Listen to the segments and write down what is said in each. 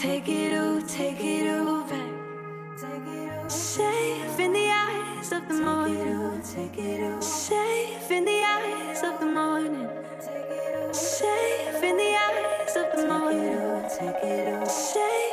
Take it all, take it all back. Safe in the eyes of the morning. Safe in the eyes of the morning. Safe in the eyes of the morning. Safe.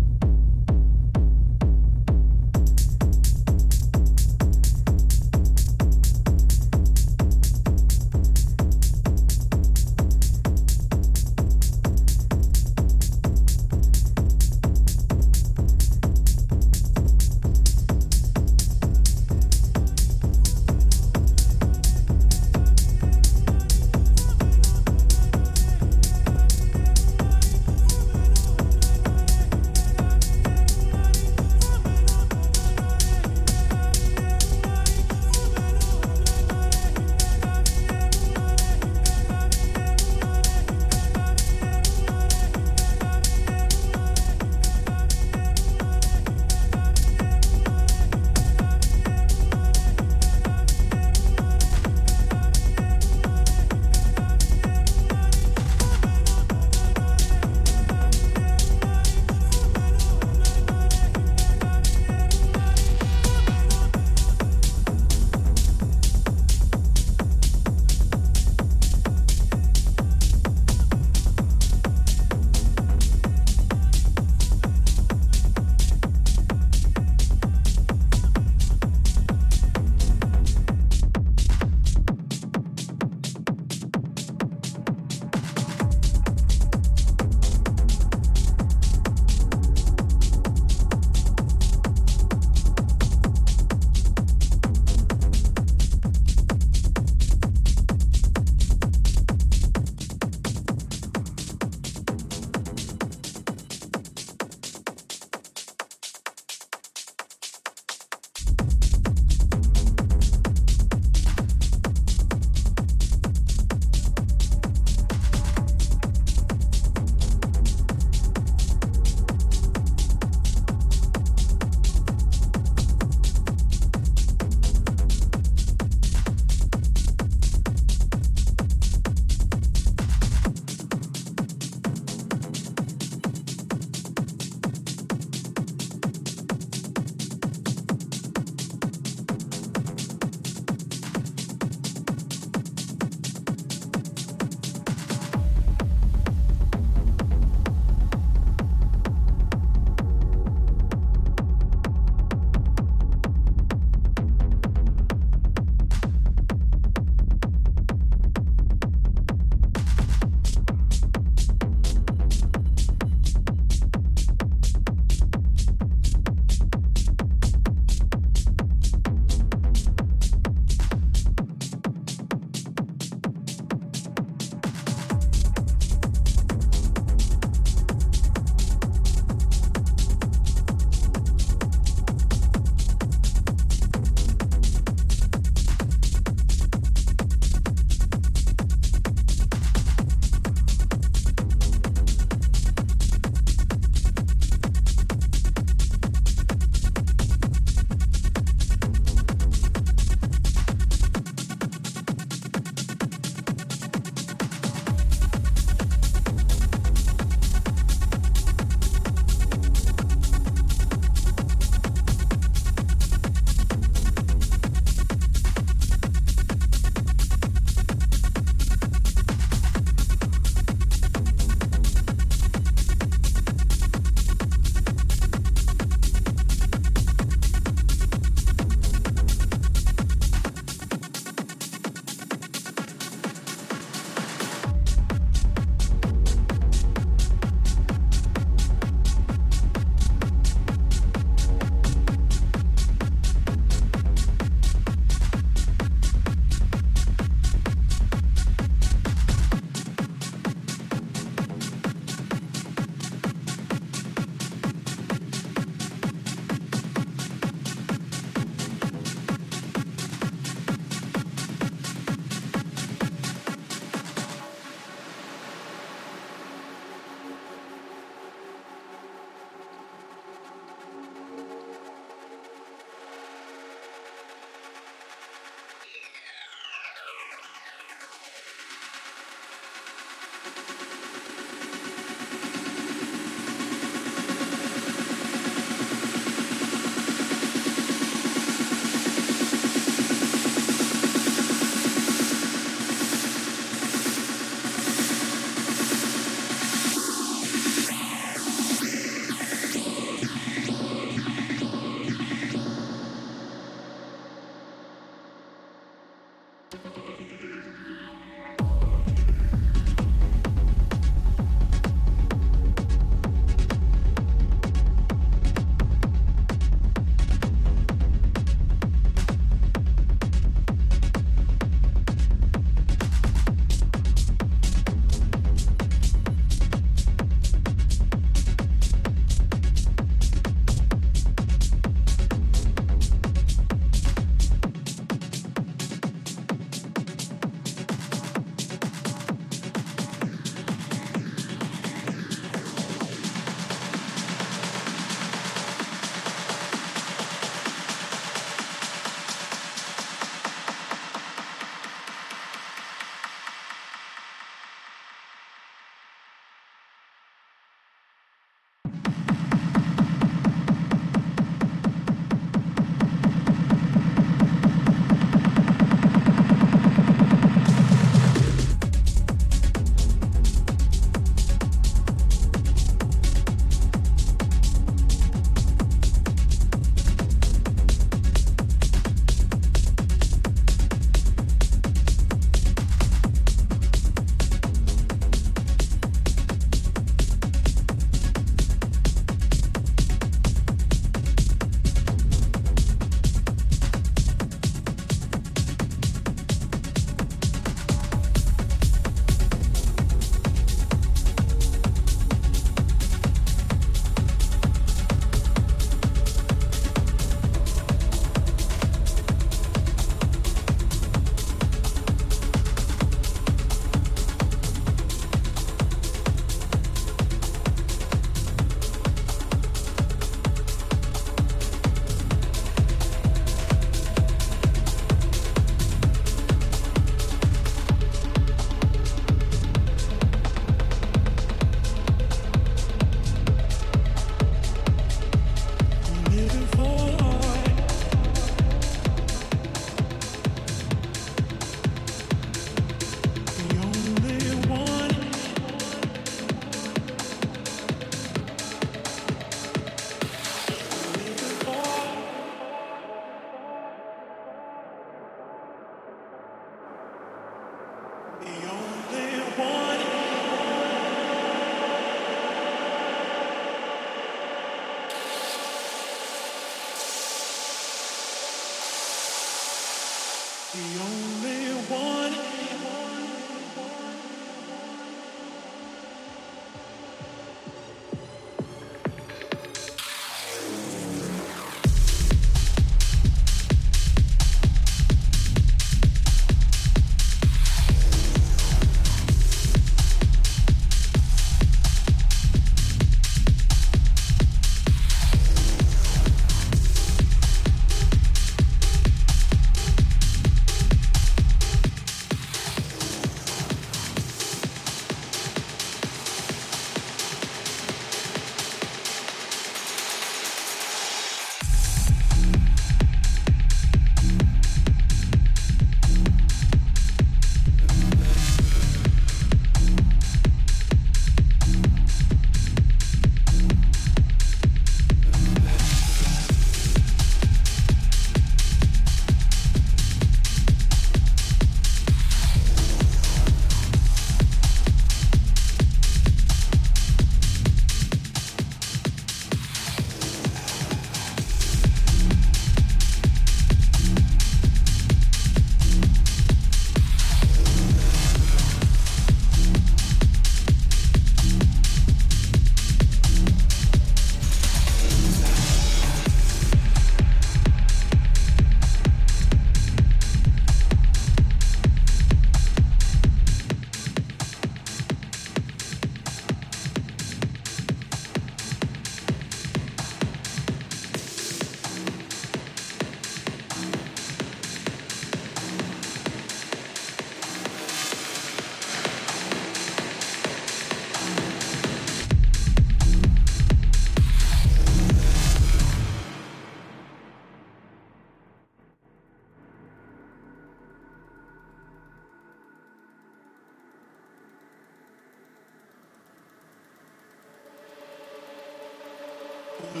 The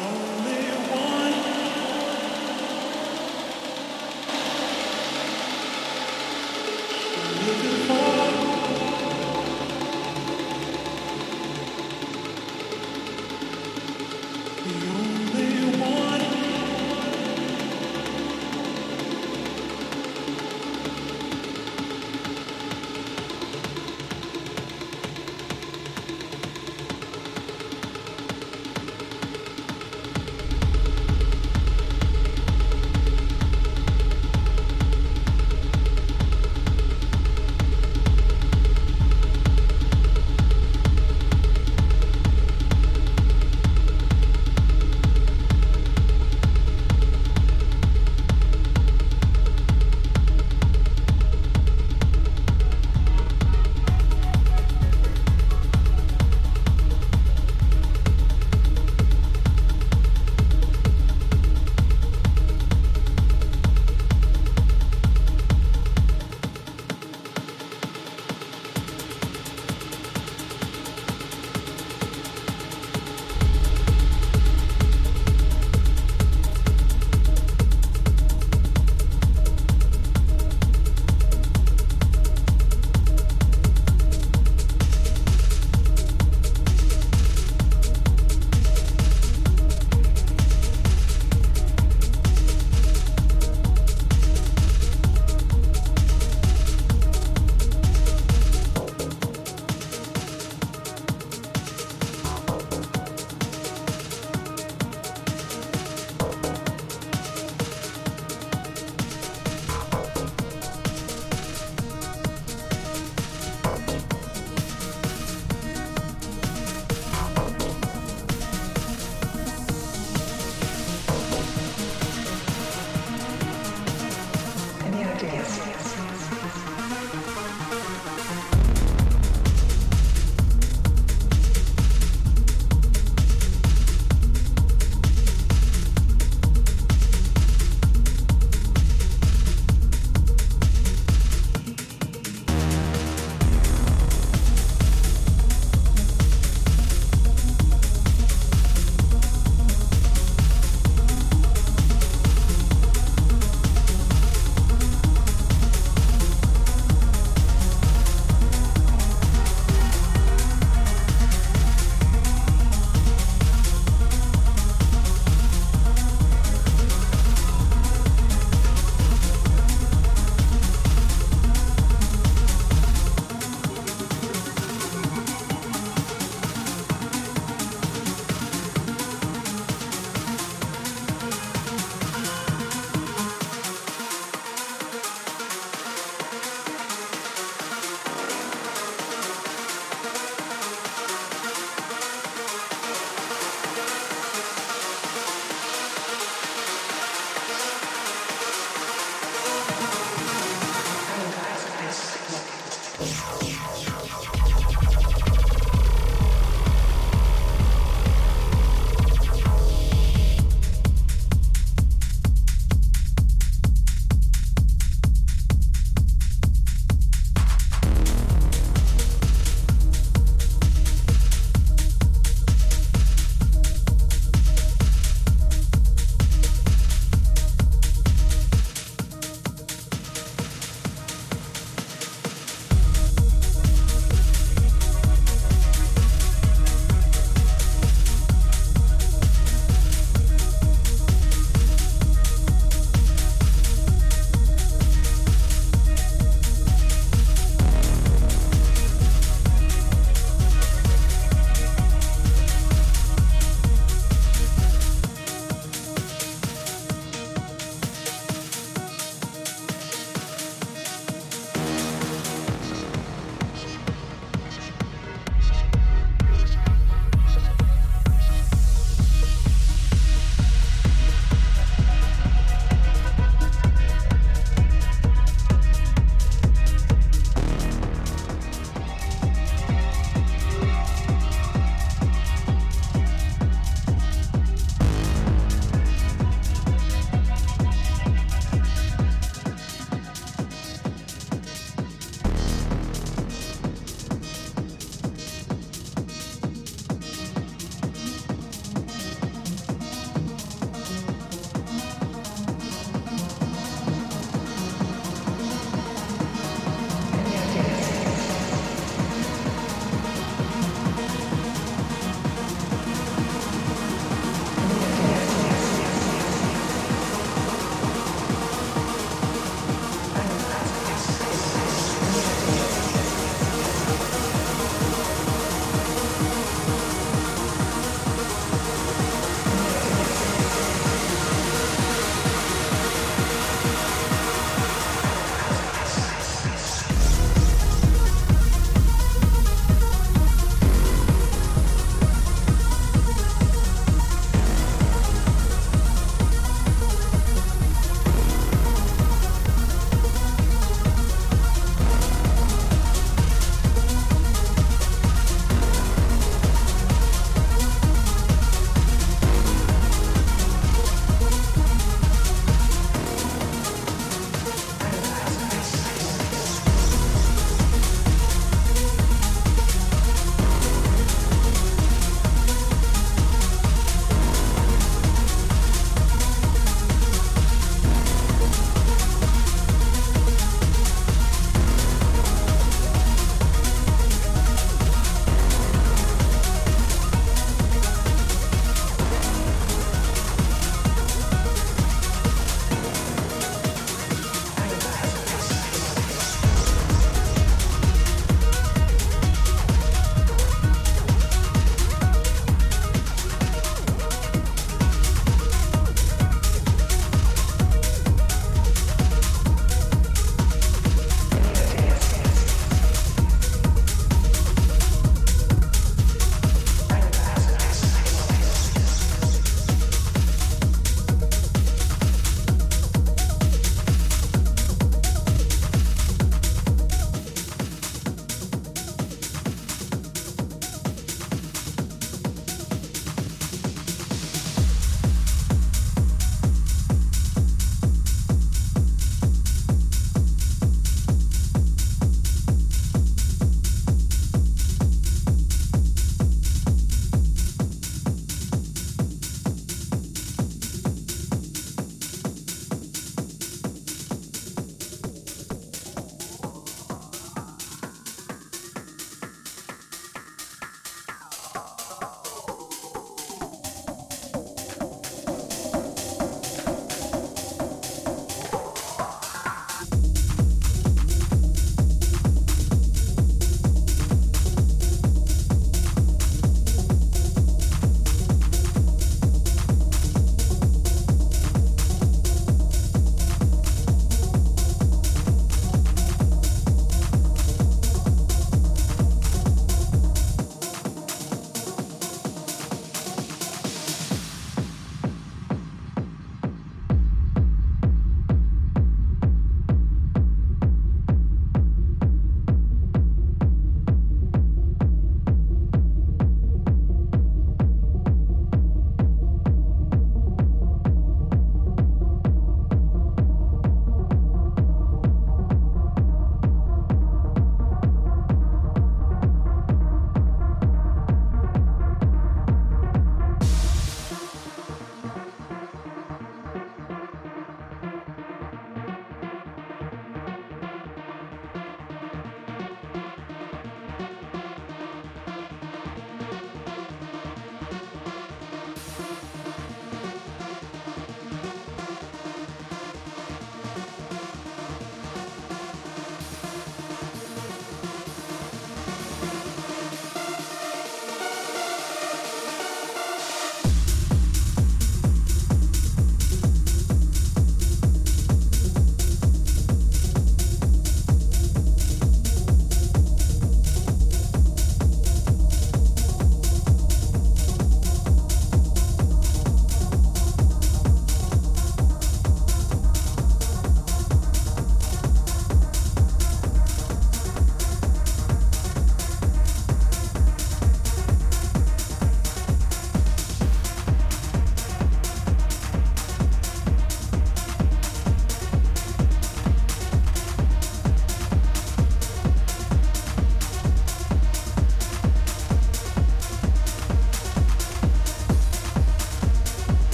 only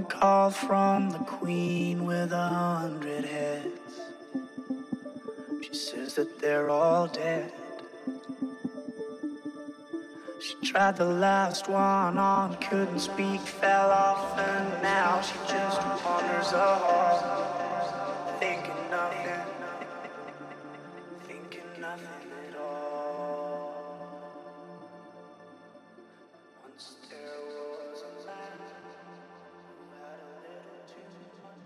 phone call from the queen with a hundred heads. She says that they're all dead. She tried the last one on, couldn't speak, fell off, and now she just wanders a.